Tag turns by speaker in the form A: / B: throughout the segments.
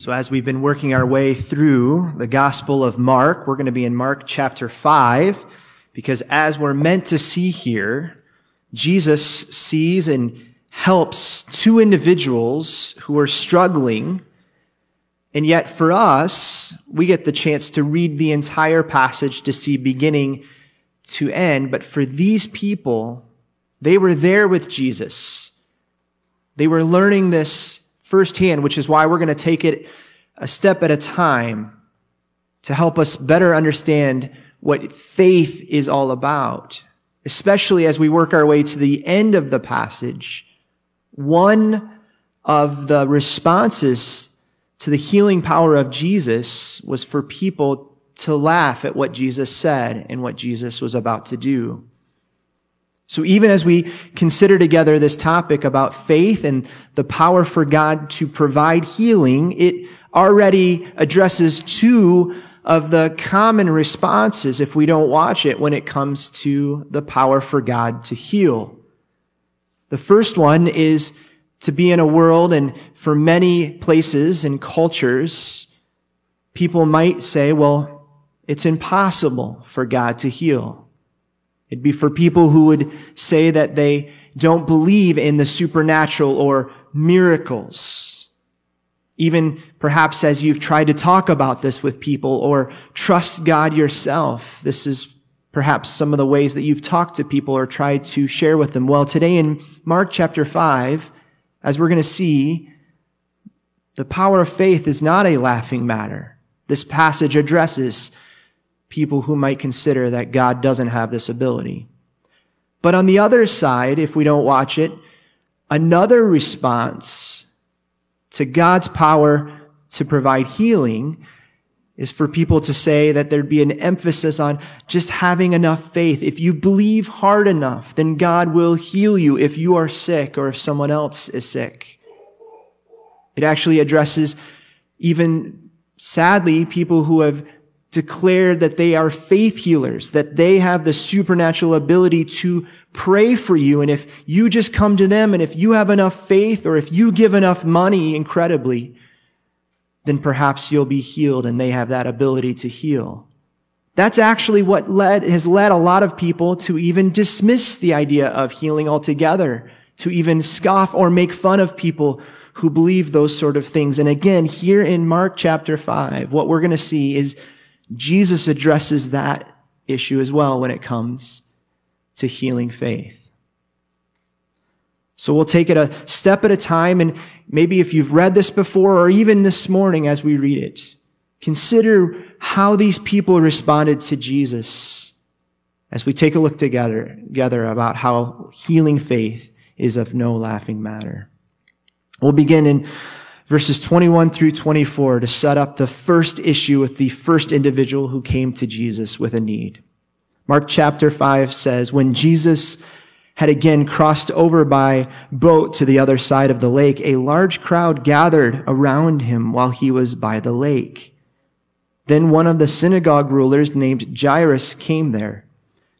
A: So, as we've been working our way through the Gospel of Mark, we're going to be in Mark chapter 5, because as we're meant to see here, Jesus sees and helps two individuals who are struggling. And yet, for us, we get the chance to read the entire passage to see beginning to end. But for these people, they were there with Jesus. They were learning this firsthand, which is why we're going to take it a step at a time to help us better understand what faith is all about, especially as we work our way to the end of the passage. One of the responses to the healing power of Jesus was for people to laugh at what Jesus said and what Jesus was about to do. So even as we consider together this topic about faith and the power for God to provide healing, it already addresses two of the common responses if we don't watch it when it comes to the power for God to heal. The first one is to be in a world and for many places and cultures, people might say, well, it's impossible for God to heal. It'd be for people who would say that they don't believe in the supernatural or miracles. Even perhaps as you've tried to talk about this with people or trust God yourself, this is perhaps some of the ways that you've talked to people or tried to share with them. Well, today in Mark chapter 5, as we're going to see, the power of faith is not a laughing matter. This passage addresses people who might consider that God doesn't have this ability. But on the other side, if we don't watch it, another response to God's power to provide healing is for people to say that there'd be an emphasis on just having enough faith. If you believe hard enough, then God will heal you if you are sick or if someone else is sick. It actually addresses even sadly people who have declared that they are faith healers, that they have the supernatural ability to pray for you. And if you just come to them and if you have enough faith or if you give enough money incredibly, then perhaps you'll be healed and they have that ability to heal. That's actually what led, has led a lot of people to even dismiss the idea of healing altogether, to even scoff or make fun of people who believe those sort of things. And again, here in Mark chapter 5, what we're going to see is Jesus addresses that issue as well when it comes to healing faith. So we'll take it a step at a time, and maybe if you've read this before, or even this morning as we read it, consider how these people responded to Jesus as we take a look together, together about how healing faith is of no laughing matter. We'll begin in verses 21 through 24 to set up the first issue with the first individual who came to Jesus with a need. Mark chapter 5 says, When Jesus had again crossed over by boat to the other side of the lake, a large crowd gathered around him while he was by the lake. Then one of the synagogue rulers named Jairus came there.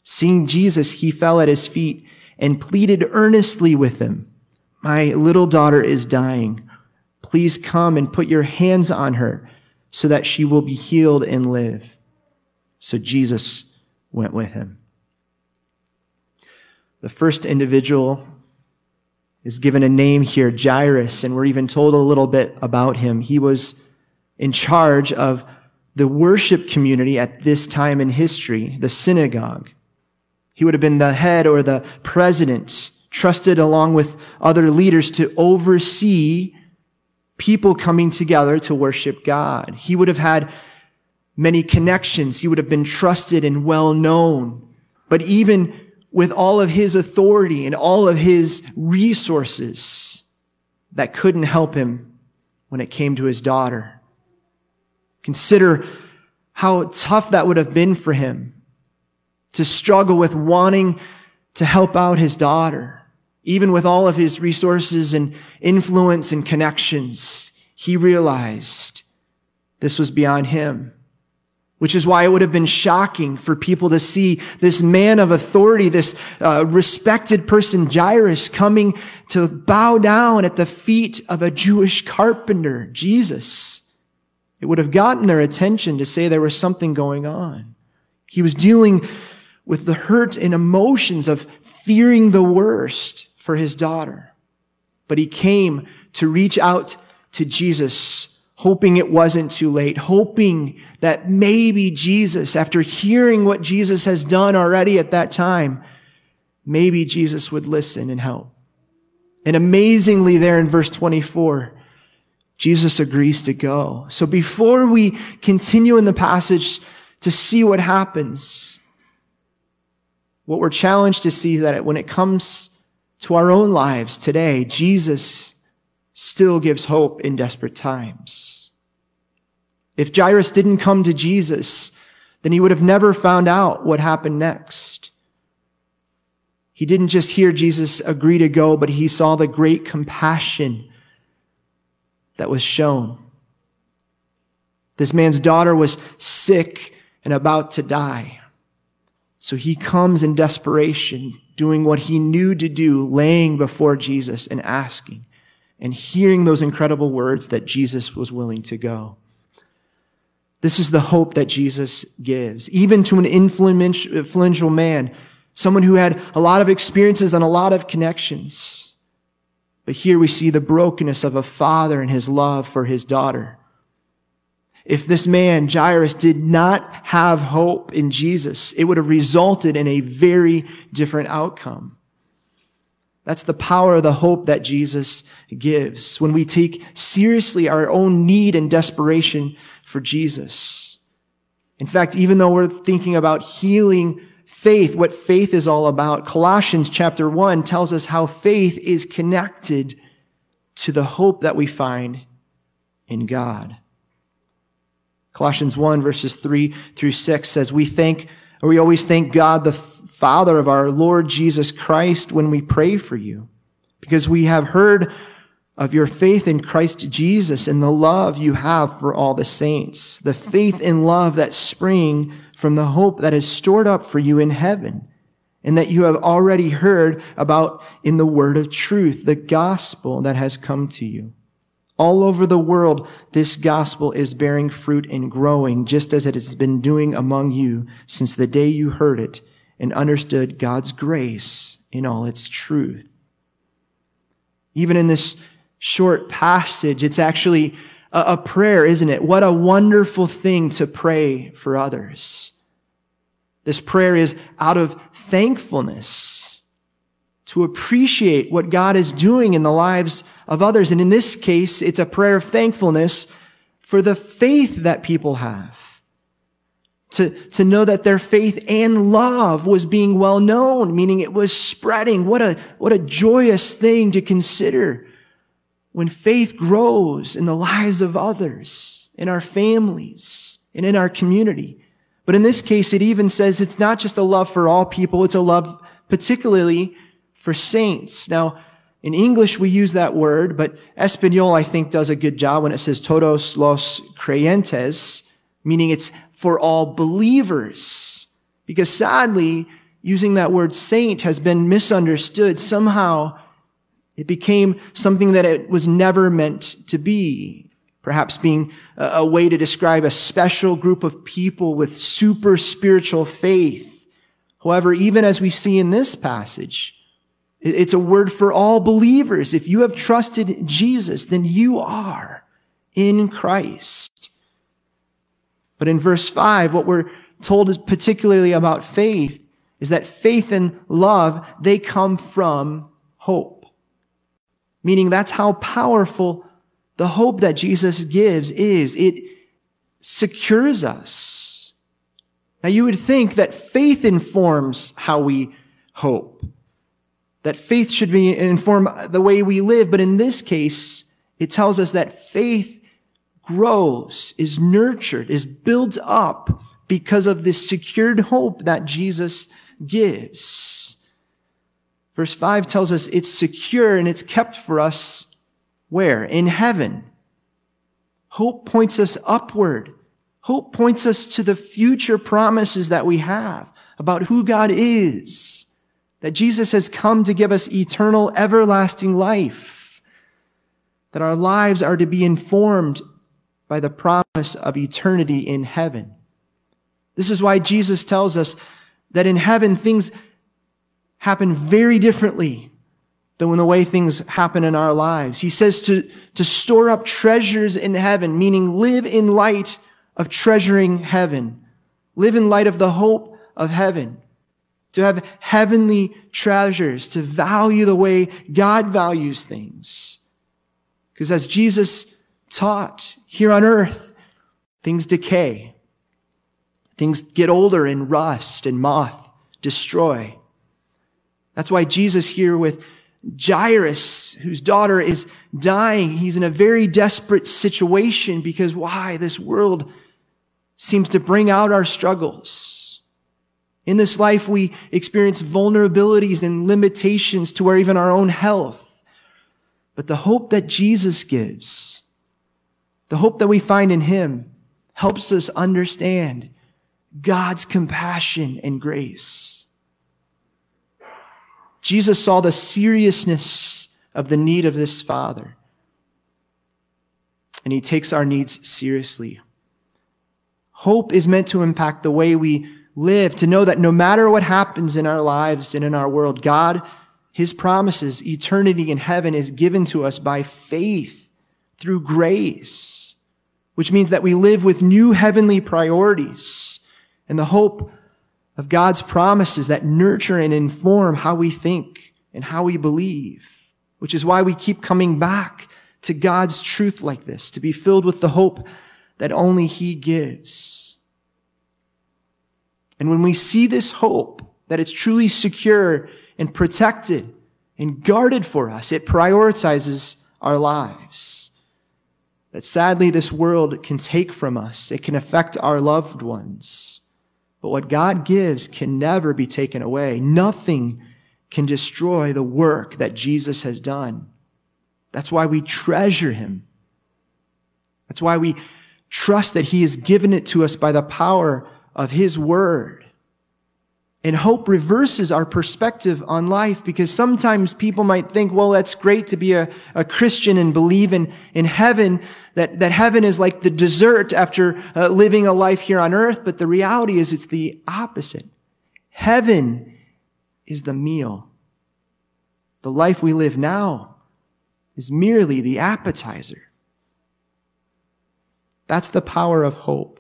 A: Seeing Jesus, he fell at his feet and pleaded earnestly with him, My little daughter is dying. Please come and put your hands on her so that she will be healed and live. So Jesus went with him. The first individual is given a name here, Jairus, and we're even told a little bit about him. He was in charge of the worship community at this time in history, the synagogue. He would have been the head or the president, trusted along with other leaders to oversee people coming together to worship God. He would have had many connections. He would have been trusted and well known. But even with all of his authority and all of his resources, that couldn't help him when it came to his daughter. Consider how tough that would have been for him to struggle with wanting to help out his daughter. Even with all of his resources and influence and connections, he realized this was beyond him. Which is why it would have been shocking for people to see this man of authority, this uh, respected person, Jairus, coming to bow down at the feet of a Jewish carpenter, Jesus. It would have gotten their attention to say there was something going on. He was dealing with the hurt and emotions of fearing the worst for his daughter. But he came to reach out to Jesus, hoping it wasn't too late, hoping that maybe Jesus, after hearing what Jesus has done already at that time, maybe Jesus would listen and help. And amazingly, there in verse 24, Jesus agrees to go. So before we continue in the passage to see what happens, what we're challenged to see that when it comes to our own lives today, Jesus still gives hope in desperate times. If Jairus didn't come to Jesus, then he would have never found out what happened next. He didn't just hear Jesus agree to go, but he saw the great compassion that was shown. This man's daughter was sick and about to die. So he comes in desperation, doing what he knew to do, laying before Jesus and asking and hearing those incredible words that Jesus was willing to go. This is the hope that Jesus gives, even to an influential man, someone who had a lot of experiences and a lot of connections. But here we see the brokenness of a father and his love for his daughter. If this man, Jairus, did not have hope in Jesus, it would have resulted in a very different outcome. That's the power of the hope that Jesus gives when we take seriously our own need and desperation for Jesus. In fact, even though we're thinking about healing faith, what faith is all about. Colossians chapter 1 tells us how faith is connected to the hope that we find in God. Colossians 1 verses 3 through 6 says, We thank, or we always thank God, the Father of our Lord Jesus Christ, when we pray for you, because we have heard of your faith in Christ Jesus and the love you have for all the saints, the faith and love that spring from the hope that is stored up for you in heaven and that you have already heard about in the word of truth, the gospel that has come to you. All over the world, this gospel is bearing fruit and growing, just as it has been doing among you since the day you heard it and understood God's grace in all its truth. Even in this short passage, it's actually a, prayer, isn't it? What a wonderful thing to pray for others. This prayer is out of thankfulness to appreciate what God is doing in the lives of others. And in this case, it's a prayer of thankfulness for the faith that people have. To, to know that their faith and love was being well known, meaning it was spreading. What a, what a joyous thing to consider when faith grows in the lives of others, in our families, and in our community. But in this case, it even says it's not just a love for all people, it's a love particularly for saints. Now, in English, we use that word, but Espanol, I think, does a good job when it says todos los creyentes, meaning it's for all believers. Because sadly, using that word saint has been misunderstood. Somehow, it became something that it was never meant to be. Perhaps being a, way to describe a special group of people with super spiritual faith. However, even as we see in this passage, it's a word for all believers. If you have trusted Jesus, then you are in Christ. But in verse 5, what we're told particularly about faith is that faith and love, they come from hope meaning that's how powerful the hope that Jesus gives is. It secures us. Now, you would think that faith informs how we hope, that faith should be inform the way we live, but in this case, it tells us that faith grows, is nurtured, is built up because of this secured hope that Jesus gives. Verse 5 tells us it's secure and it's kept for us where? In heaven. Hope points us upward. Hope points us to the future promises that we have about who God is, that Jesus has come to give us eternal, everlasting life, that our lives are to be informed by the promise of eternity in heaven. This is why Jesus tells us that in heaven things happen very differently than when the way things happen in our lives. He says to, to store up treasures in heaven, meaning live in light of treasuring heaven. Live in light of the hope of heaven. To have heavenly treasures, to value the way God values things. Because as Jesus taught here on earth, things decay. Things get older and rust and moth destroy. That's why Jesus here with Jairus, whose daughter is dying, he's in a very desperate situation because why? This world seems to bring out our struggles. In this life, we experience vulnerabilities and limitations to where even our own health. But the hope that Jesus gives, the hope that we find in him, helps us understand God's compassion and grace. Jesus saw the seriousness of the need of this father. And he takes our needs seriously. Hope is meant to impact the way we live, to know that no matter what happens in our lives and in our world, God, his promises, eternity in heaven is given to us by faith through grace, which means that we live with new heavenly priorities and the hope of God's promises that nurture and inform how we think and how we believe, which is why we keep coming back to God's truth like this, to be filled with the hope that only He gives. And when we see this hope, that it's truly secure and protected and guarded for us, it prioritizes our lives. That sadly this world can take from us. It can affect our loved ones. But what God gives can never be taken away. Nothing can destroy the work that Jesus has done. That's why we treasure him. That's why we trust that he has given it to us by the power of his word. And hope reverses our perspective on life because sometimes people might think, well, that's great to be a, a Christian and believe in, in heaven, that, that heaven is like the dessert after uh, living a life here on earth. But the reality is it's the opposite. Heaven is the meal. The life we live now is merely the appetizer. That's the power of hope.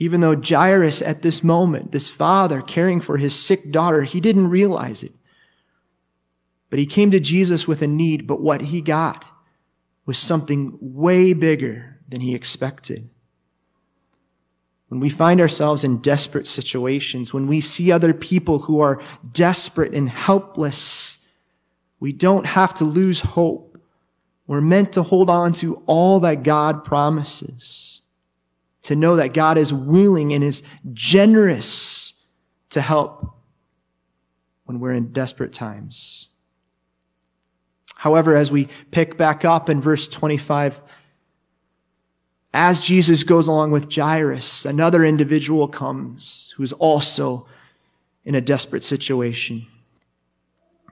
A: Even though Jairus, at this moment, this father caring for his sick daughter, he didn't realize it. But he came to Jesus with a need, but what he got was something way bigger than he expected. When we find ourselves in desperate situations, when we see other people who are desperate and helpless, we don't have to lose hope. We're meant to hold on to all that God promises to know that God is willing and is generous to help when we're in desperate times. However, as we pick back up in verse 25, as Jesus goes along with Jairus, another individual comes who is also in a desperate situation.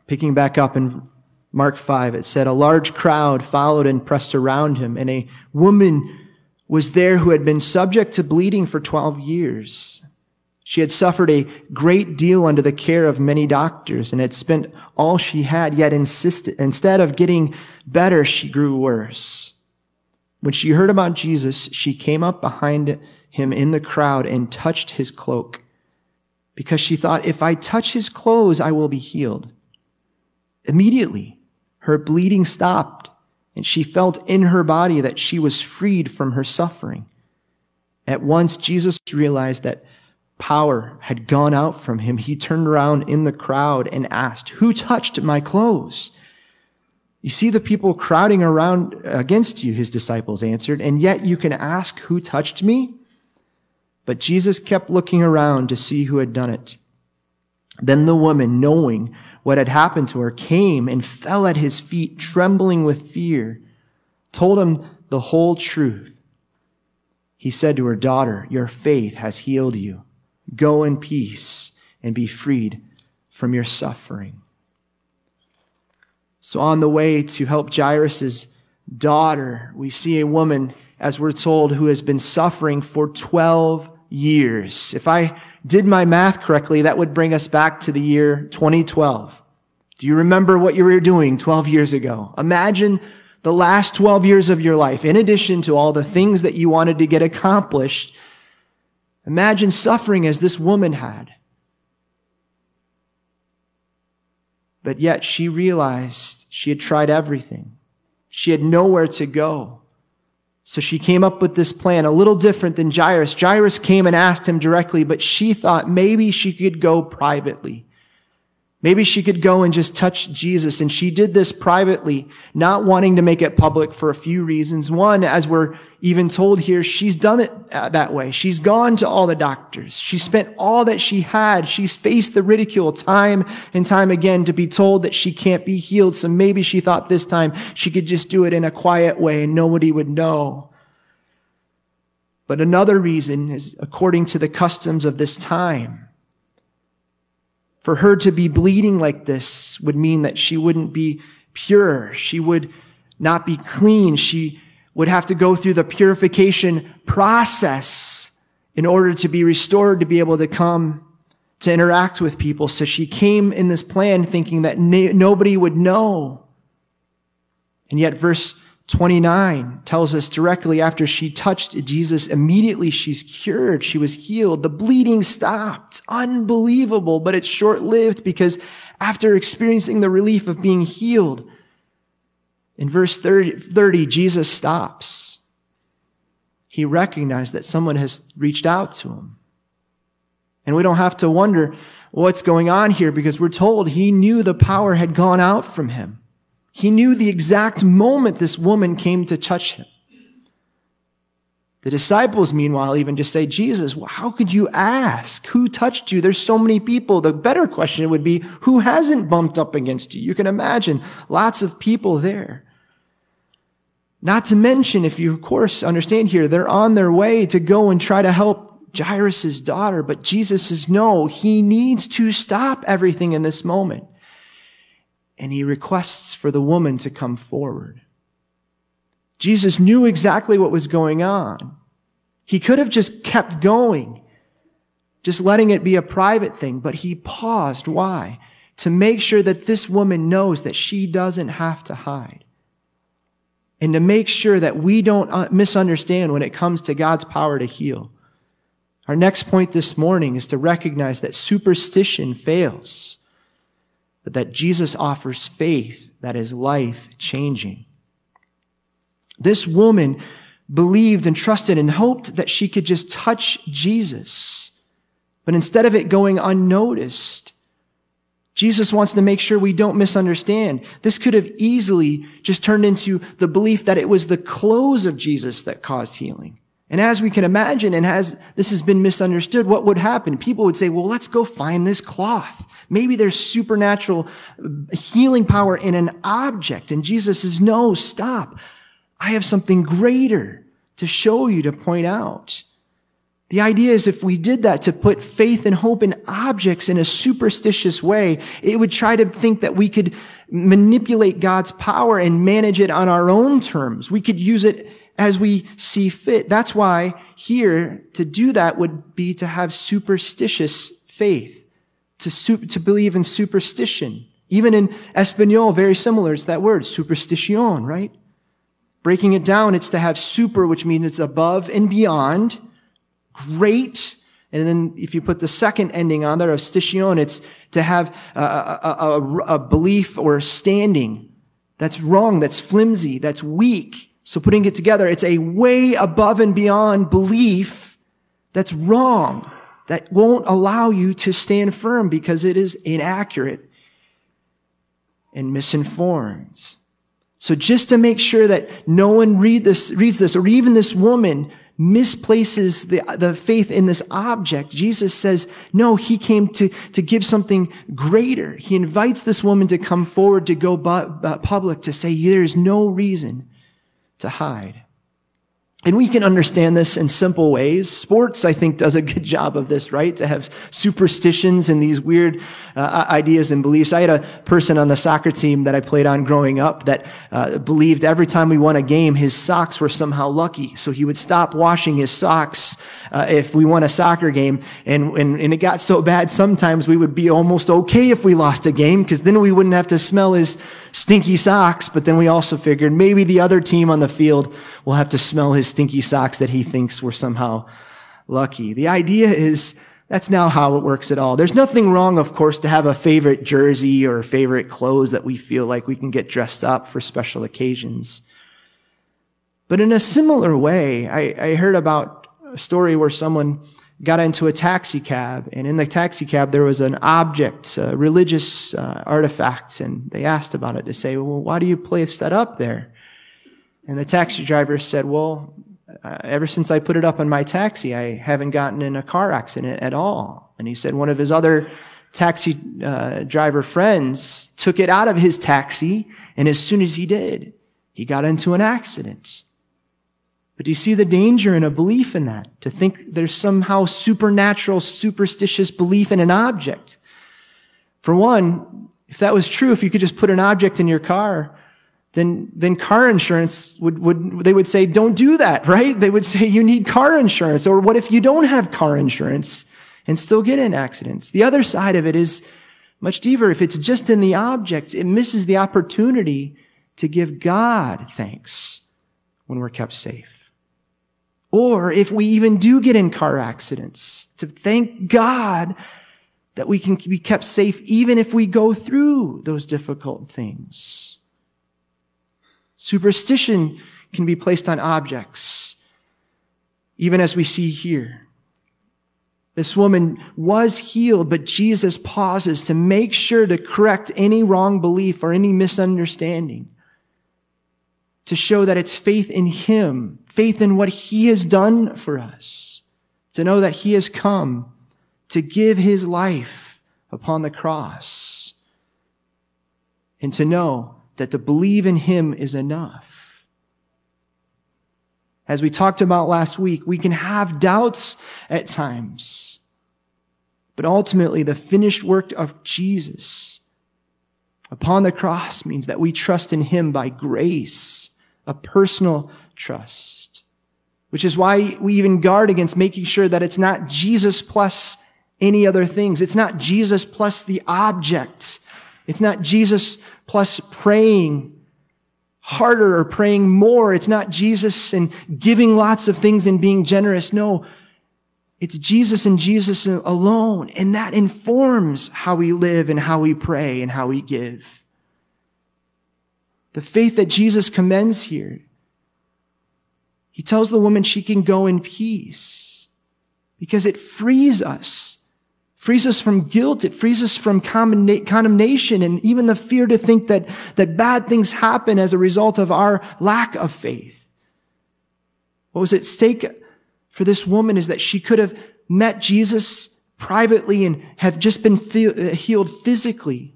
A: Picking back up in Mark 5, it said, A large crowd followed and pressed around him, and a woman was there who had been subject to bleeding for 12 years. She had suffered a great deal under the care of many doctors and had spent all she had, yet insisted, instead of getting better, she grew worse. When she heard about Jesus, she came up behind him in the crowd and touched his cloak because she thought, if I touch his clothes, I will be healed. Immediately, her bleeding stopped and she felt in her body that she was freed from her suffering. At once, Jesus realized that power had gone out from him. He turned around in the crowd and asked, Who touched my clothes? You see the people crowding around against you, his disciples answered, and yet you can ask, Who touched me? But Jesus kept looking around to see who had done it. Then the woman, knowing what had happened to her, came and fell at his feet, trembling with fear, told him the whole truth. He said to her, Daughter, your faith has healed you. Go in peace and be freed from your suffering. So, on the way to help Jairus' daughter, we see a woman as we're told, who has been suffering for 12 years. If I did my math correctly, that would bring us back to the year 2012. Do you remember what you were doing 12 years ago? Imagine the last 12 years of your life, in addition to all the things that you wanted to get accomplished. Imagine suffering as this woman had. But yet she realized she had tried everything. She had nowhere to go. So she came up with this plan, a little different than Jairus. Jairus came and asked him directly, but she thought maybe she could go privately. Maybe she could go and just touch Jesus. And she did this privately, not wanting to make it public for a few reasons. One, as we're even told here, she's done it uh, that way. She's gone to all the doctors. She spent all that she had. She's faced the ridicule time and time again to be told that she can't be healed. So maybe she thought this time she could just do it in a quiet way and nobody would know. But another reason is according to the customs of this time for her to be bleeding like this would mean that she wouldn't be pure. She would not be clean. She would have to go through the purification process in order to be restored, to be able to come to interact with people. So she came in this plan thinking that nobody would know. And yet, verse 29 tells us directly after she touched Jesus, immediately she's cured. She was healed. The bleeding stopped. Unbelievable, but it's short lived because after experiencing the relief of being healed, in verse 30, 30, Jesus stops. He recognized that someone has reached out to him. And we don't have to wonder what's going on here because we're told he knew the power had gone out from him. He knew the exact moment this woman came to touch him. The disciples, meanwhile, even just say, Jesus, well, how could you ask? Who touched you? There's so many people. The better question would be, who hasn't bumped up against you? You can imagine lots of people there. Not to mention, if you, of course, understand here, they're on their way to go and try to help Jairus' daughter, but Jesus says, no, he needs to stop everything in this moment and he requests for the woman to come forward. Jesus knew exactly what was going on. He could have just kept going, just letting it be a private thing, but he paused. Why? To make sure that this woman knows that she doesn't have to hide. And to make sure that we don't uh, misunderstand when it comes to God's power to heal. Our next point this morning is to recognize that superstition fails but that Jesus offers faith that is life changing. This woman believed and trusted and hoped that she could just touch Jesus. But instead of it going unnoticed, Jesus wants to make sure we don't misunderstand. This could have easily just turned into the belief that it was the clothes of Jesus that caused healing. And as we can imagine, and as this has been misunderstood, what would happen? People would say, well, let's go find this cloth. Maybe there's supernatural uh, healing power in an object. And Jesus says, no, stop. I have something greater to show you, to point out. The idea is if we did that to put faith and hope in objects in a superstitious way, it would try to think that we could manipulate God's power and manage it on our own terms. We could use it as we see fit. That's why here to do that would be to have superstitious faith to, to believe in superstition. Even in Espanol, very similar, it's that word, superstition, right? Breaking it down, it's to have super, which means it's above and beyond, great. And then if you put the second ending on there of stition, it's to have a, a, a, a belief or a standing that's wrong, that's flimsy, that's weak. So putting it together, it's a way above and beyond belief that's wrong that won't allow you to stand firm because it is inaccurate and misinformed. So just to make sure that no one read this, reads this, or even this woman misplaces the, the faith in this object, Jesus says, no, he came to, to give something greater. He invites this woman to come forward to go bu- uh, public to say, there's no reason to hide. And we can understand this in simple ways. Sports, I think, does a good job of this, right? To have superstitions and these weird uh, ideas and beliefs. I had a person on the soccer team that I played on growing up that uh, believed every time we won a game, his socks were somehow lucky. So he would stop washing his socks uh, if we won a soccer game. And, and, and it got so bad, sometimes we would be almost okay if we lost a game because then we wouldn't have to smell his stinky socks. But then we also figured maybe the other team on the field will have to smell his stinky socks that he thinks were somehow lucky. The idea is that's now how it works at all. There's nothing wrong, of course, to have a favorite jersey or favorite clothes that we feel like we can get dressed up for special occasions. But in a similar way, I, I heard about a story where someone got into a taxi cab, and in the taxi cab there was an object, a religious uh, artifact, and they asked about it to say, "Well, why do you place that up there?" And the taxi driver said, Well, uh, ever since I put it up on my taxi, I haven't gotten in a car accident at all. And he said one of his other taxi uh, driver friends took it out of his taxi, and as soon as he did, he got into an accident. But do you see the danger in a belief in that? To think there's somehow supernatural, superstitious belief in an object. For one, if that was true, if you could just put an object in your car, then, then car insurance would, would, they would say, don't do that, right? They would say you need car insurance. Or what if you don't have car insurance and still get in accidents? The other side of it is much deeper. If it's just in the object, it misses the opportunity to give God thanks when we're kept safe. Or if we even do get in car accidents, to thank God that we can be kept safe even if we go through those difficult things. Superstition can be placed on objects, even as we see here. This woman was healed, but Jesus pauses to make sure to correct any wrong belief or any misunderstanding. To show that it's faith in Him, faith in what He has done for us, to know that He has come to give His life upon the cross, and to know that to believe in Him is enough. As we talked about last week, we can have doubts at times. But ultimately, the finished work of Jesus upon the cross means that we trust in Him by grace, a personal trust. Which is why we even guard against making sure that it's not Jesus plus any other things. It's not Jesus plus the object it's not Jesus plus praying harder or praying more. It's not Jesus and giving lots of things and being generous. No, it's Jesus and Jesus alone. And that informs how we live and how we pray and how we give. The faith that Jesus commends here. He tells the woman she can go in peace because it frees us frees us from guilt. It frees us from condemnation and even the fear to think that, that bad things happen as a result of our lack of faith. What was at stake for this woman is that she could have met Jesus privately and have just been uh, healed physically.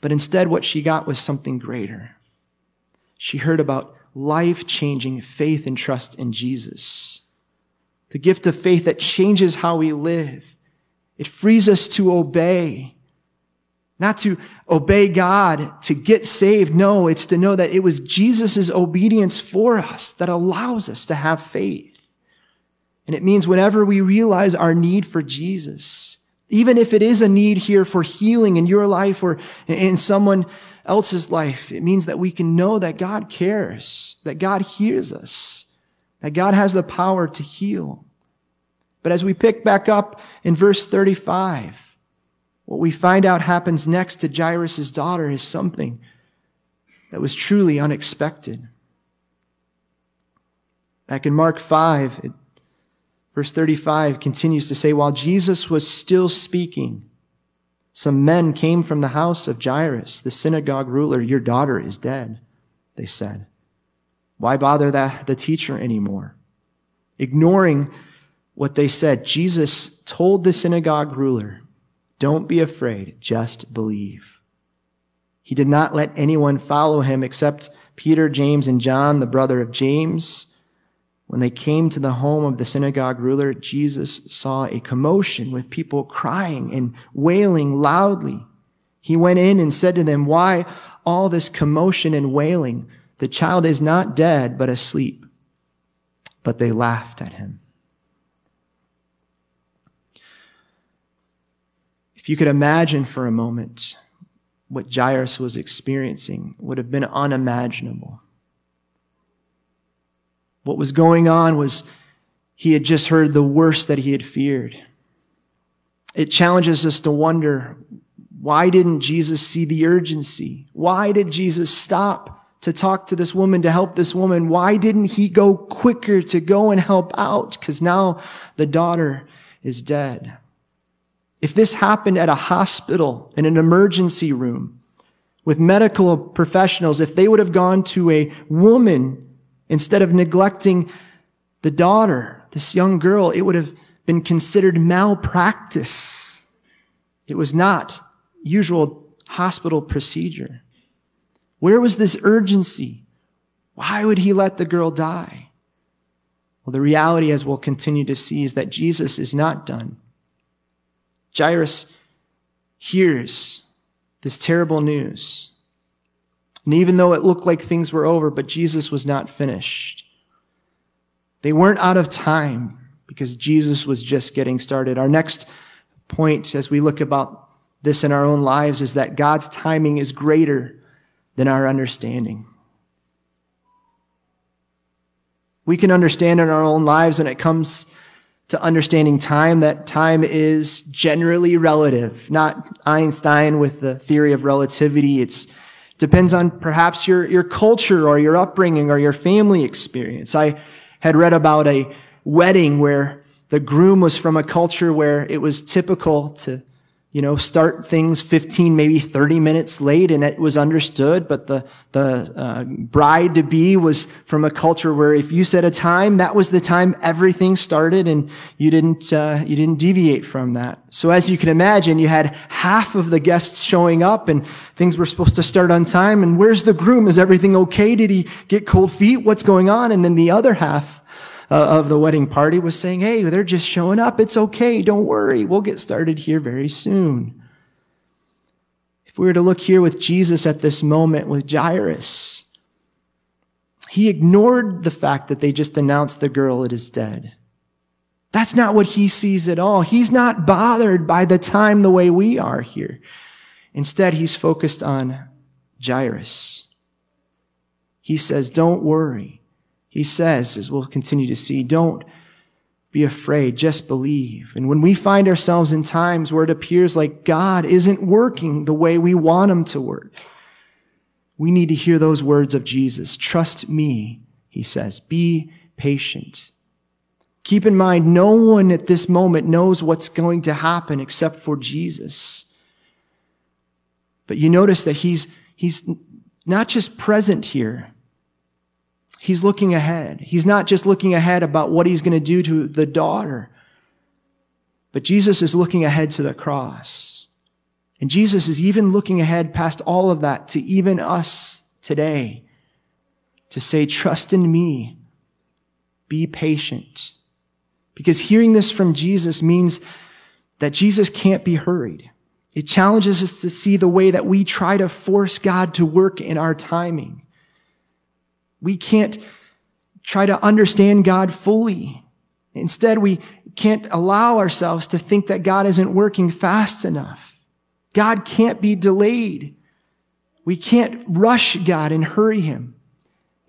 A: But instead, what she got was something greater. She heard about life changing faith and trust in Jesus. The gift of faith that changes how we live it frees us to obey. Not to obey God to get saved. No, it's to know that it was Jesus' obedience for us that allows us to have faith. And it means whenever we realize our need for Jesus, even if it is a need here for healing in your life or in someone else's life, it means that we can know that God cares, that God hears us, that God has the power to heal. But as we pick back up in verse 35, what we find out happens next to Jairus' daughter is something that was truly unexpected. Back in Mark 5, it, verse 35 continues to say, While Jesus was still speaking, some men came from the house of Jairus, the synagogue ruler. Your daughter is dead, they said. Why bother the teacher anymore? Ignoring what they said. Jesus told the synagogue ruler, Don't be afraid, just believe. He did not let anyone follow him except Peter, James, and John, the brother of James. When they came to the home of the synagogue ruler, Jesus saw a commotion with people crying and wailing loudly. He went in and said to them, Why all this commotion and wailing? The child is not dead, but asleep. But they laughed at him. If you could imagine for a moment what Jairus was experiencing, would have been unimaginable. What was going on was he had just heard the worst that he had feared. It challenges us to wonder why didn't Jesus see the urgency? Why did Jesus stop to talk to this woman, to help this woman? Why didn't he go quicker to go and help out? Because now the daughter is dead. If this happened at a hospital, in an emergency room, with medical professionals, if they would have gone to a woman Instead of neglecting the daughter, this young girl, it would have been considered malpractice. It was not usual hospital procedure. Where was this urgency? Why would he let the girl die? Well, the reality, as we'll continue to see, is that Jesus is not done. Jairus hears this terrible news. And even though it looked like things were over, but Jesus was not finished. They weren't out of time because Jesus was just getting started. Our next point as we look about this in our own lives is that God's timing is greater than our understanding. We can understand in our own lives when it comes to understanding time that time is generally relative, not Einstein with the theory of relativity. It's Depends on perhaps your, your culture or your upbringing or your family experience. I had read about a wedding where the groom was from a culture where it was typical to you know, start things 15, maybe 30 minutes late, and it was understood. But the, the uh, bride to be was from a culture where if you set a time, that was the time everything started, and you didn't, uh, you didn't deviate from that. So as you can imagine, you had half of the guests showing up, and things were supposed to start on time. And where's the groom? Is everything okay? Did he get cold feet? What's going on? And then the other half Uh, of the wedding party was saying, Hey, they're just showing up. It's okay. Don't worry. We'll get started here very soon. If we were to look here with Jesus at this moment with Jairus, he ignored the fact that they just announced the girl is dead. That's not what he sees at all. He's not bothered by the time the way we are here. Instead, he's focused on Jairus. He says, Don't worry. He says, as we'll continue to see, don't be afraid, just believe. And when we find ourselves in times where it appears like God isn't working the way we want him to work, we need to hear those words of Jesus. Trust me, he says. Be patient. Keep in mind, no one at this moment knows what's going to happen except for Jesus. But you notice that he's, he's not just present here, He's looking ahead. He's not just looking ahead about what he's going to do to the daughter, but Jesus is looking ahead to the cross. And Jesus is even looking ahead past all of that to even us today to say, trust in me. Be patient. Because hearing this from Jesus means that Jesus can't be hurried. It challenges us to see the way that we try to force God to work in our timing. We can't try to understand God fully. Instead, we can't allow ourselves to think that God isn't working fast enough. God can't be delayed. We can't rush God and hurry him.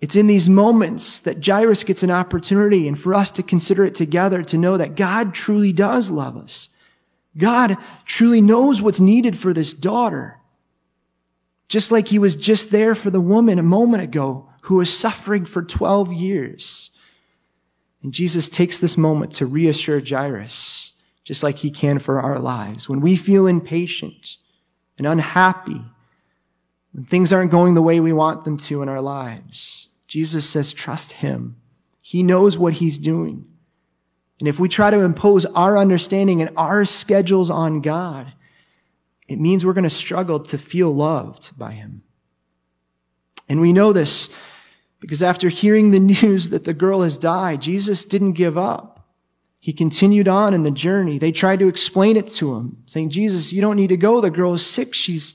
A: It's in these moments that Jairus gets an opportunity and for us to consider it together to know that God truly does love us. God truly knows what's needed for this daughter. Just like he was just there for the woman a moment ago who was suffering for 12 years. And Jesus takes this moment to reassure Jairus, just like he can for our lives. When we feel impatient and unhappy, when things aren't going the way we want them to in our lives, Jesus says, trust him. He knows what he's doing. And if we try to impose our understanding and our schedules on God, it means we're going to struggle to feel loved by him. And we know this Because after hearing the news that the girl has died, Jesus didn't give up. He continued on in the journey. They tried to explain it to him, saying, Jesus, you don't need to go. The girl is sick. She's,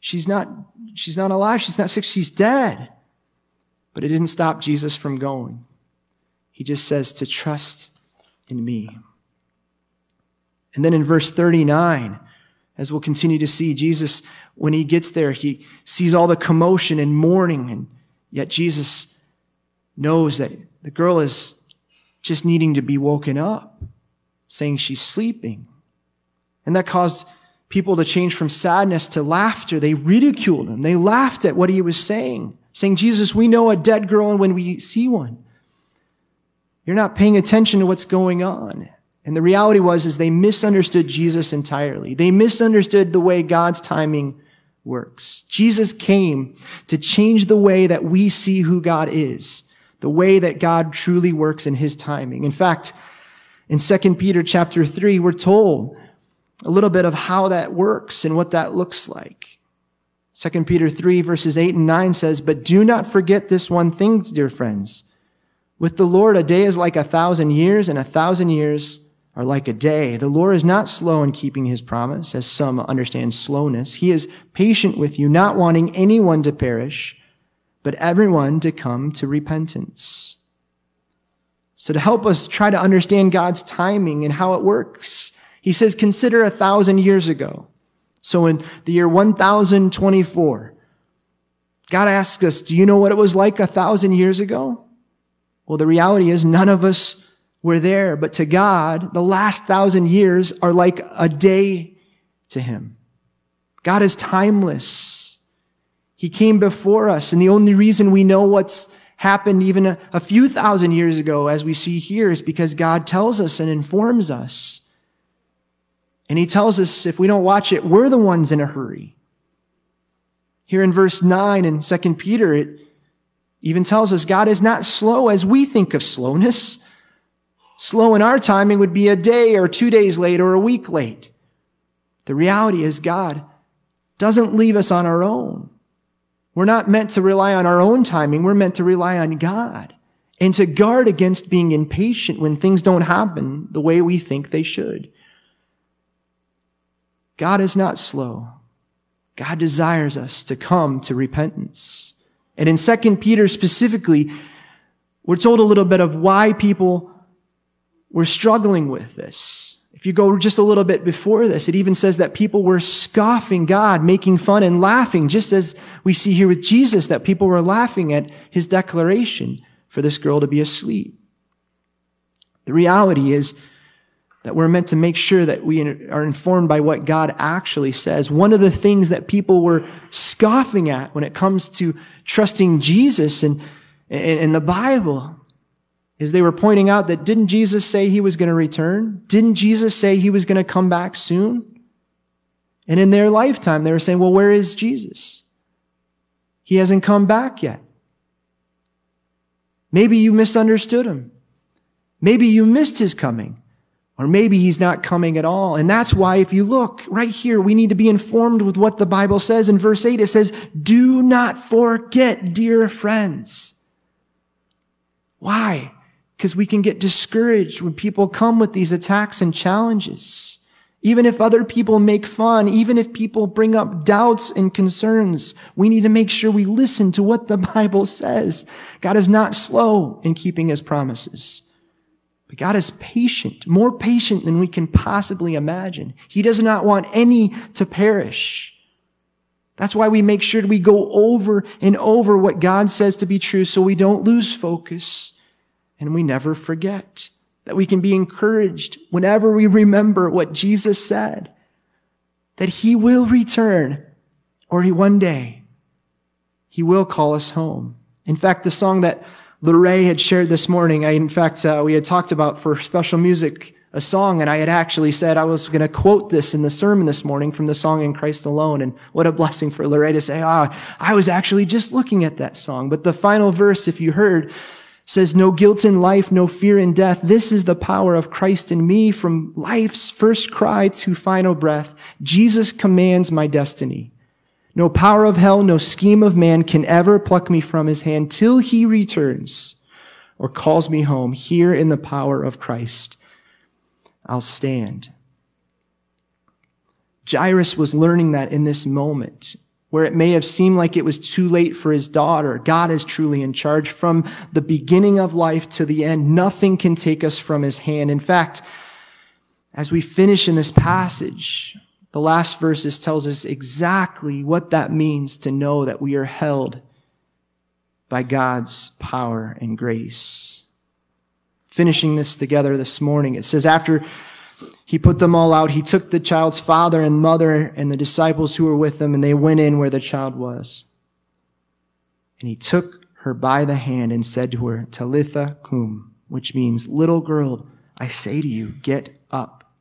A: she's, not, she's not alive. She's not sick. She's dead. But it didn't stop Jesus from going. He just says to trust in me. And then in verse 39, as we'll continue to see, Jesus, when he gets there, he sees all the commotion and mourning, and yet Jesus knows that the girl is just needing to be woken up, saying she's sleeping. And that caused people to change from sadness to laughter. They ridiculed him. They laughed at what he was saying, saying, Jesus, we know a dead girl and when we see one. You're not paying attention to what's going on. And the reality was is they misunderstood Jesus entirely. They misunderstood the way God's timing works. Jesus came to change the way that we see who God is, the way that God truly works in his timing. In fact, in 2 Peter chapter 3, we're told a little bit of how that works and what that looks like. 2 Peter 3 verses 8 and 9 says, But do not forget this one thing, dear friends. With the Lord, a day is like a thousand years, and a thousand years are like a day. The Lord is not slow in keeping his promise, as some understand slowness. He is patient with you, not wanting anyone to perish, but everyone to come to repentance. So to help us try to understand God's timing and how it works, he says, consider a thousand years ago. So in the year 1024, God asks us, do you know what it was like a thousand years ago? Well, the reality is none of us were there, but to God, the last thousand years are like a day to Him. God is timeless. He came before us, and the only reason we know what's happened even a, a few thousand years ago, as we see here, is because God tells us and informs us. And He tells us if we don't watch it, we're the ones in a hurry. Here in verse 9 in 2 Peter, it even tells us God is not slow as we think of slowness. Slow in our timing would be a day or two days late or a week late. The reality is God doesn't leave us on our own. We're not meant to rely on our own timing. We're meant to rely on God and to guard against being impatient when things don't happen the way we think they should. God is not slow. God desires us to come to repentance. And in 2 Peter specifically, we're told a little bit of why people were struggling with this. If you go just a little bit before this, it even says that people were scoffing God, making fun and laughing, just as we see here with Jesus, that people were laughing at his declaration for this girl to be asleep. The reality is that we're meant to make sure that we are informed by what God actually says. One of the things that people were scoffing at when it comes to trusting Jesus and, and, the Bible is they were pointing out that didn't Jesus say he was going to return? Didn't Jesus say he was going to come back soon? And in their lifetime, they were saying, well, where is Jesus? He hasn't come back yet. Maybe you misunderstood him. Maybe you missed his coming. Or maybe he's not coming at all. And that's why, if you look right here, we need to be informed with what the Bible says. In verse 8, it says, Do not forget, dear friends. Why? Because we can get discouraged when people come with these attacks and challenges. Even if other people make fun, even if people bring up doubts and concerns, we need to make sure we listen to what the Bible says. God is not slow in keeping his promises. But God is patient, more patient than we can possibly imagine. He does not want any to perish. That's why we make sure we go over and over what God says to be true so we don't lose focus and we never forget. That we can be encouraged whenever we remember what Jesus said, that he will return or he one day he will call us home. In fact, the song that Lorray had shared this morning, I, in fact, uh, we had talked about for special music a song, and I had actually said I was going to quote this in the sermon this morning from the song In Christ Alone. And what a blessing for Lorray to say, ah, I was actually just looking at that song. But the final verse, if you heard, says, No guilt in life, no fear in death. This is the power of Christ in me from life's first cry to final breath. Jesus commands my destiny. No power of hell, no scheme of man can ever pluck me from his hand till he returns or calls me home. Here in the power of Christ, I'll stand. Jairus was learning that in this moment where it may have seemed like it was too late for his daughter. God is truly in charge from the beginning of life to the end. Nothing can take us from his hand. In fact, as we finish in this passage, the last verses tells us exactly what that means to know that we are held by God's power and grace. Finishing this together this morning, it says, after he put them all out, he took the child's father and mother and the disciples who were with them, and they went in where the child was. And he took her by the hand and said to her, Talitha cum, which means, little girl, I say to you, get up.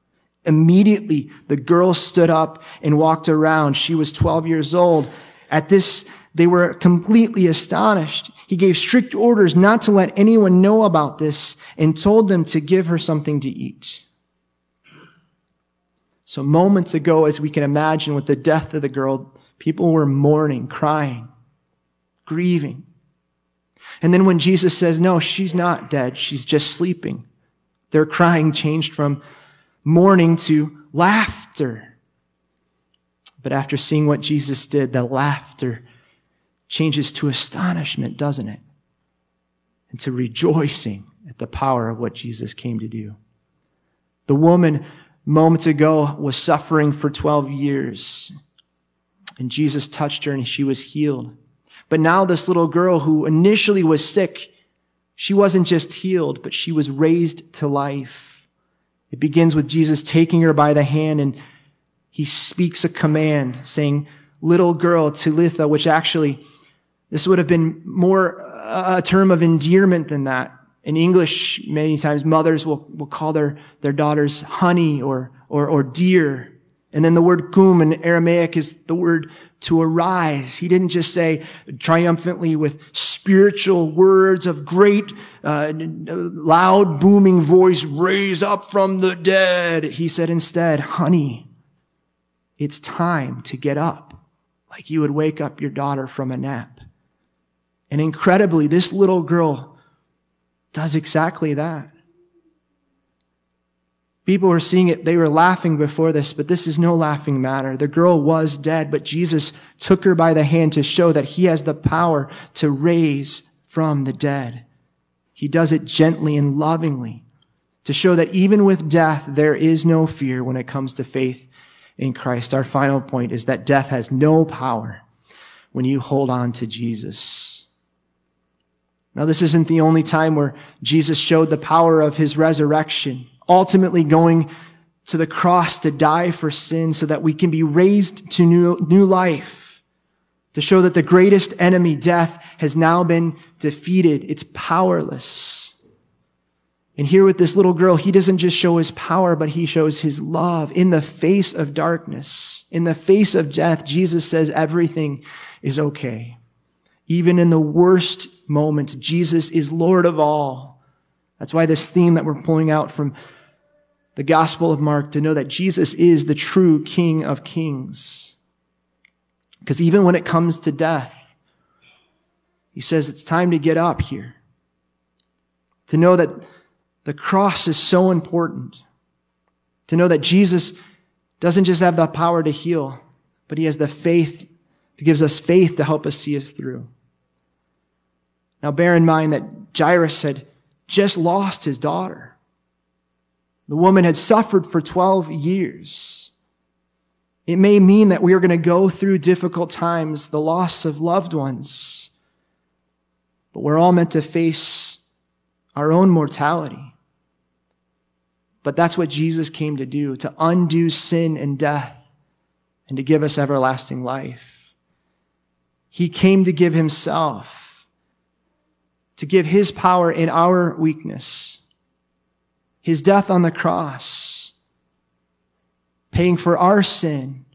A: Immediately, the girl stood up and walked around. She was 12 years old. At this, they were completely astonished. He gave strict orders not to let anyone know about this and told them to give her something to eat. So, moments ago, as we can imagine, with the death of the girl, people were mourning, crying, grieving. And then when Jesus says, No, she's not dead, she's just sleeping, their crying changed from mourning to laughter. But after seeing what Jesus did, the laughter changes to astonishment, doesn't it? And to rejoicing at the power of what Jesus came to do. The woman moments ago was suffering for 12 years, and Jesus touched her and she was healed. But now, this little girl who initially was sick, she wasn't just healed, but she was raised to life. It begins with Jesus taking her by the hand and he speaks a command saying, little girl, Talitha, which actually, this would have been more uh, a term of endearment than that. In English, many times mothers will, will call their, their daughters honey or, or, or dear. And then the word kum in Aramaic is the word to arise. He didn't just say triumphantly with spiritual words of great, uh, loud, booming voice, raise up from the dead. He said instead, honey, it's time to get up like you would wake up your daughter from a nap. And incredibly, this little girl does exactly that. People were seeing it, they were laughing before this, but this is no laughing matter. The girl was dead, but Jesus took her by the hand to show that he has the power to raise from the dead. He does it gently and lovingly to show that even with death, there is no fear when it comes to faith in Christ. Our final point is that death has no power when you hold on to Jesus. Now, this isn't the only time where Jesus showed the power of his resurrection ultimately going to the cross to die for sin so that we can be raised to new, new life, to show that the greatest enemy, death, has now been defeated. It's powerless. And here with this little girl, he doesn't just show his power, but he shows his love in the face of darkness. In the face of death, Jesus says everything is okay. Even in the worst moments, Jesus is Lord of all. That's why this theme that we're pulling out from the Gospel of Mark to know that Jesus is the true King of Kings. Because even when it comes to death, he says it's time to get up here. To know that the cross is so important. To know that Jesus doesn't just have the power to heal, but he has the faith, that gives us faith to help us see us through. Now bear in mind that Jairus had just lost his daughter. The woman had suffered for 12 years. It may mean that we are going to go through difficult times, the loss of loved ones, but we're all meant to face our own mortality. But that's what Jesus came to do, to undo sin and death and to give us everlasting life. He came to give himself, to give his power in our weakness his death on the cross, paying for our sin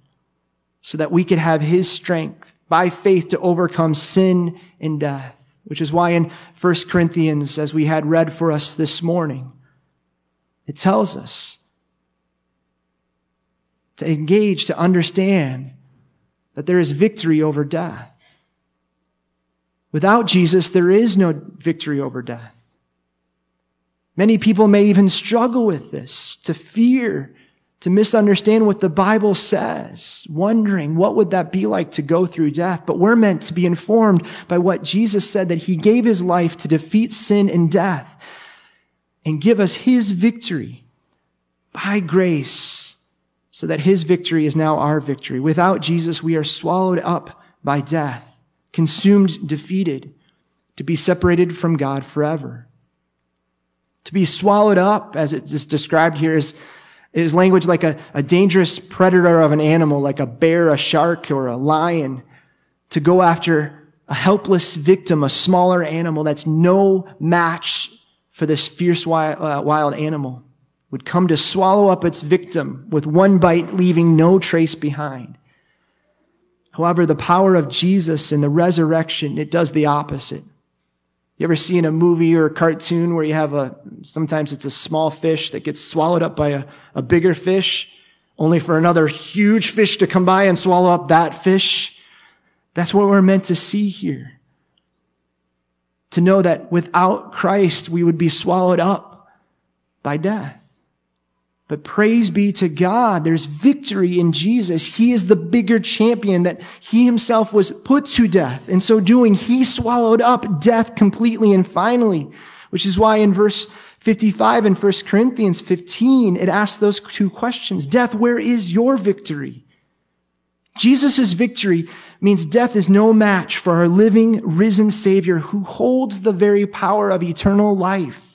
A: so that we could have his strength by faith to overcome sin and death, which is why in 1 Corinthians, as we had read for us this morning, it tells us to engage, to understand that there is victory over death. Without Jesus, there is no victory over death. Many people may even struggle with this, to fear, to misunderstand what the Bible says, wondering what would that be like to go through death. But we're meant to be informed by what Jesus said that he gave his life to defeat sin and death and give us his victory by grace so that his victory is now our victory. Without Jesus, we are swallowed up by death, consumed, defeated, to be separated from God forever. To be swallowed up, as it is described here, is, is language like a, a dangerous predator of an animal, like a bear, a shark, or a lion, to go after a helpless victim, a smaller animal that's no match for this fierce wild, uh, wild animal, would come to swallow up its victim with one bite, leaving no trace behind. However, the power of Jesus and the resurrection, it does the opposite. You ever seen a movie or a cartoon where you have a, sometimes it's a small fish that gets swallowed up by a, a bigger fish, only for another huge fish to come by and swallow up that fish? That's what we're meant to see here. To know that without Christ, we would be swallowed up by death. But praise be to God, there's victory in Jesus. He is the bigger champion that he himself was put to death. In so doing, he swallowed up death completely and finally, which is why in verse 55 in 1 Corinthians 15, it asks those two questions. Death, where is your victory? Jesus' victory means death is no match for our living, risen Savior who holds the very power of eternal life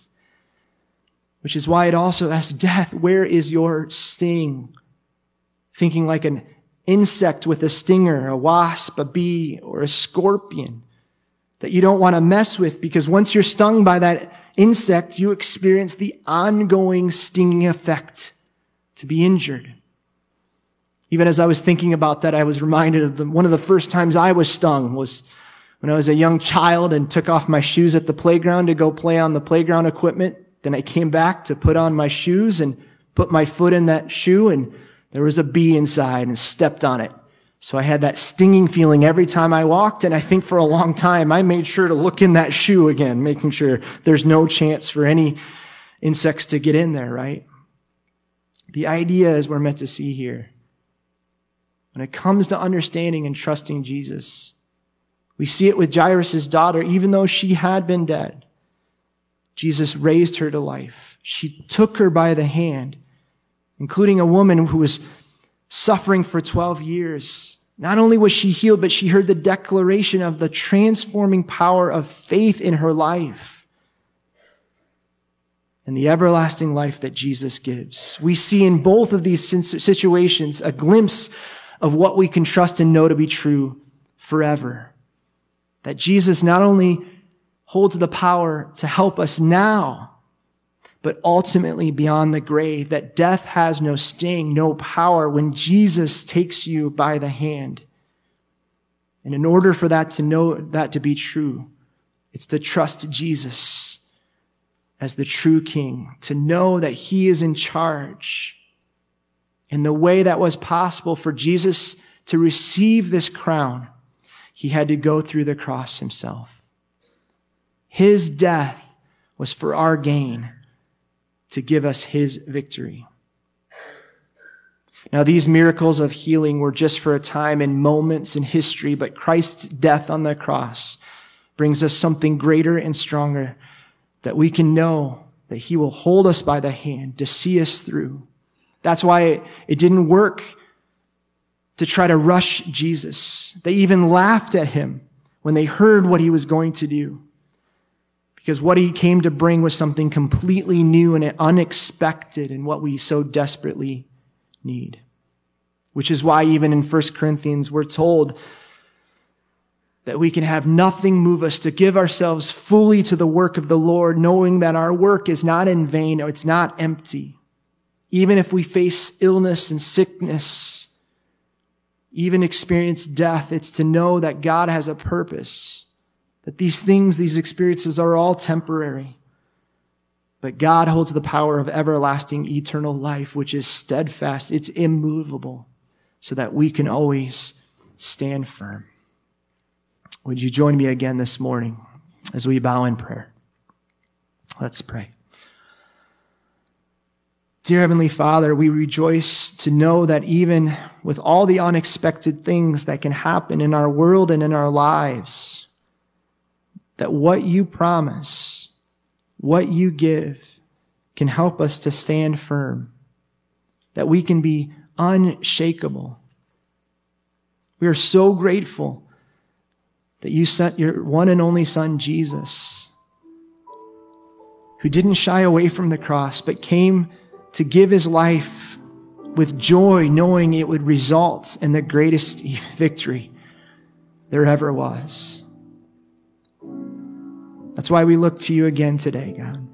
A: which is why it also asks death, where is your sting? Thinking like an insect with a stinger, a wasp, a bee, or a scorpion that you don't want to mess with because once you're stung by that insect, you experience the ongoing stinging effect to be injured. Even as I was thinking about that, I was reminded of the, one of the first times I was stung was when I was a young child and took off my shoes at the playground to go play on the playground equipment. Then I came back to put on my shoes and put my foot in that shoe and there was a bee inside and stepped on it. So I had that stinging feeling every time I walked. And I think for a long time, I made sure to look in that shoe again, making sure there's no chance for any insects to get in there, right? The idea is we're meant to see here. When it comes to understanding and trusting Jesus, we see it with Jairus' daughter, even though she had been dead. Jesus raised her to life. She took her by the hand, including a woman who was suffering for 12 years. Not only was she healed, but she heard the declaration of the transforming power of faith in her life and the everlasting life that Jesus gives. We see in both of these situations a glimpse of what we can trust and know to be true forever. That Jesus not only holds the power to help us now, but ultimately beyond the grave, that death has no sting, no power when Jesus takes you by the hand. And in order for that to know that to be true, it's to trust Jesus as the true king, to know that he is in charge. In the way that was possible for Jesus to receive this crown, he had to go through the cross himself. His death was for our gain to give us his victory. Now, these miracles of healing were just for a time and moments in history, but Christ's death on the cross brings us something greater and stronger that we can know that he will hold us by the hand to see us through. That's why it didn't work to try to rush Jesus. They even laughed at him when they heard what he was going to do because what he came to bring was something completely new and unexpected and what we so desperately need. Which is why even in 1 Corinthians, we're told that we can have nothing move us to give ourselves fully to the work of the Lord, knowing that our work is not in vain or it's not empty. Even if we face illness and sickness, even experience death, it's to know that God has a purpose that these things, these experiences are all temporary. But God holds the power of everlasting eternal life, which is steadfast, it's immovable, so that we can always stand firm. Would you join me again this morning as we bow in prayer? Let's pray. Dear Heavenly Father, we rejoice to know that even with all the unexpected things that can happen in our world and in our lives, that what you promise, what you give, can help us to stand firm, that we can be unshakable. We are so grateful that you sent your one and only Son, Jesus, who didn't shy away from the cross, but came to give his life with joy, knowing it would result in the greatest victory there ever was. That's why we look to you again today, God.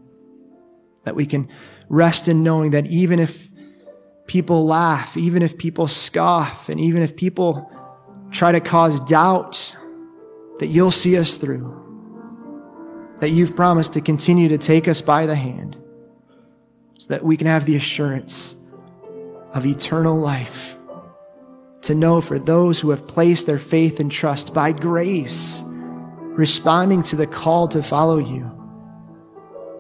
A: That we can rest in knowing that even if people laugh, even if people scoff, and even if people try to cause doubt, that you'll see us through. That you've promised to continue to take us by the hand so that we can have the assurance of eternal life. To know for those who have placed their faith and trust by grace, responding to the call to follow you,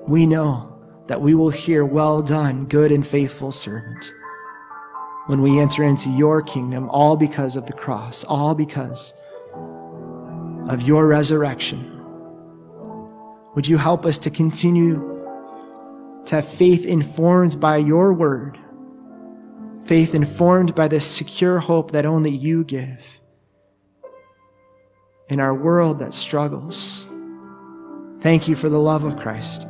A: we know that we will hear, Well done, good and faithful servant, when we enter into your kingdom, all because of the cross, all because of your resurrection. Would you help us to continue to have faith informed by your word, faith informed by the secure hope that only you give in our world that struggles. Thank you for the love of Christ.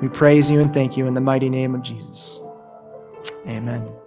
A: We praise you and thank you in the mighty name of Jesus. Amen.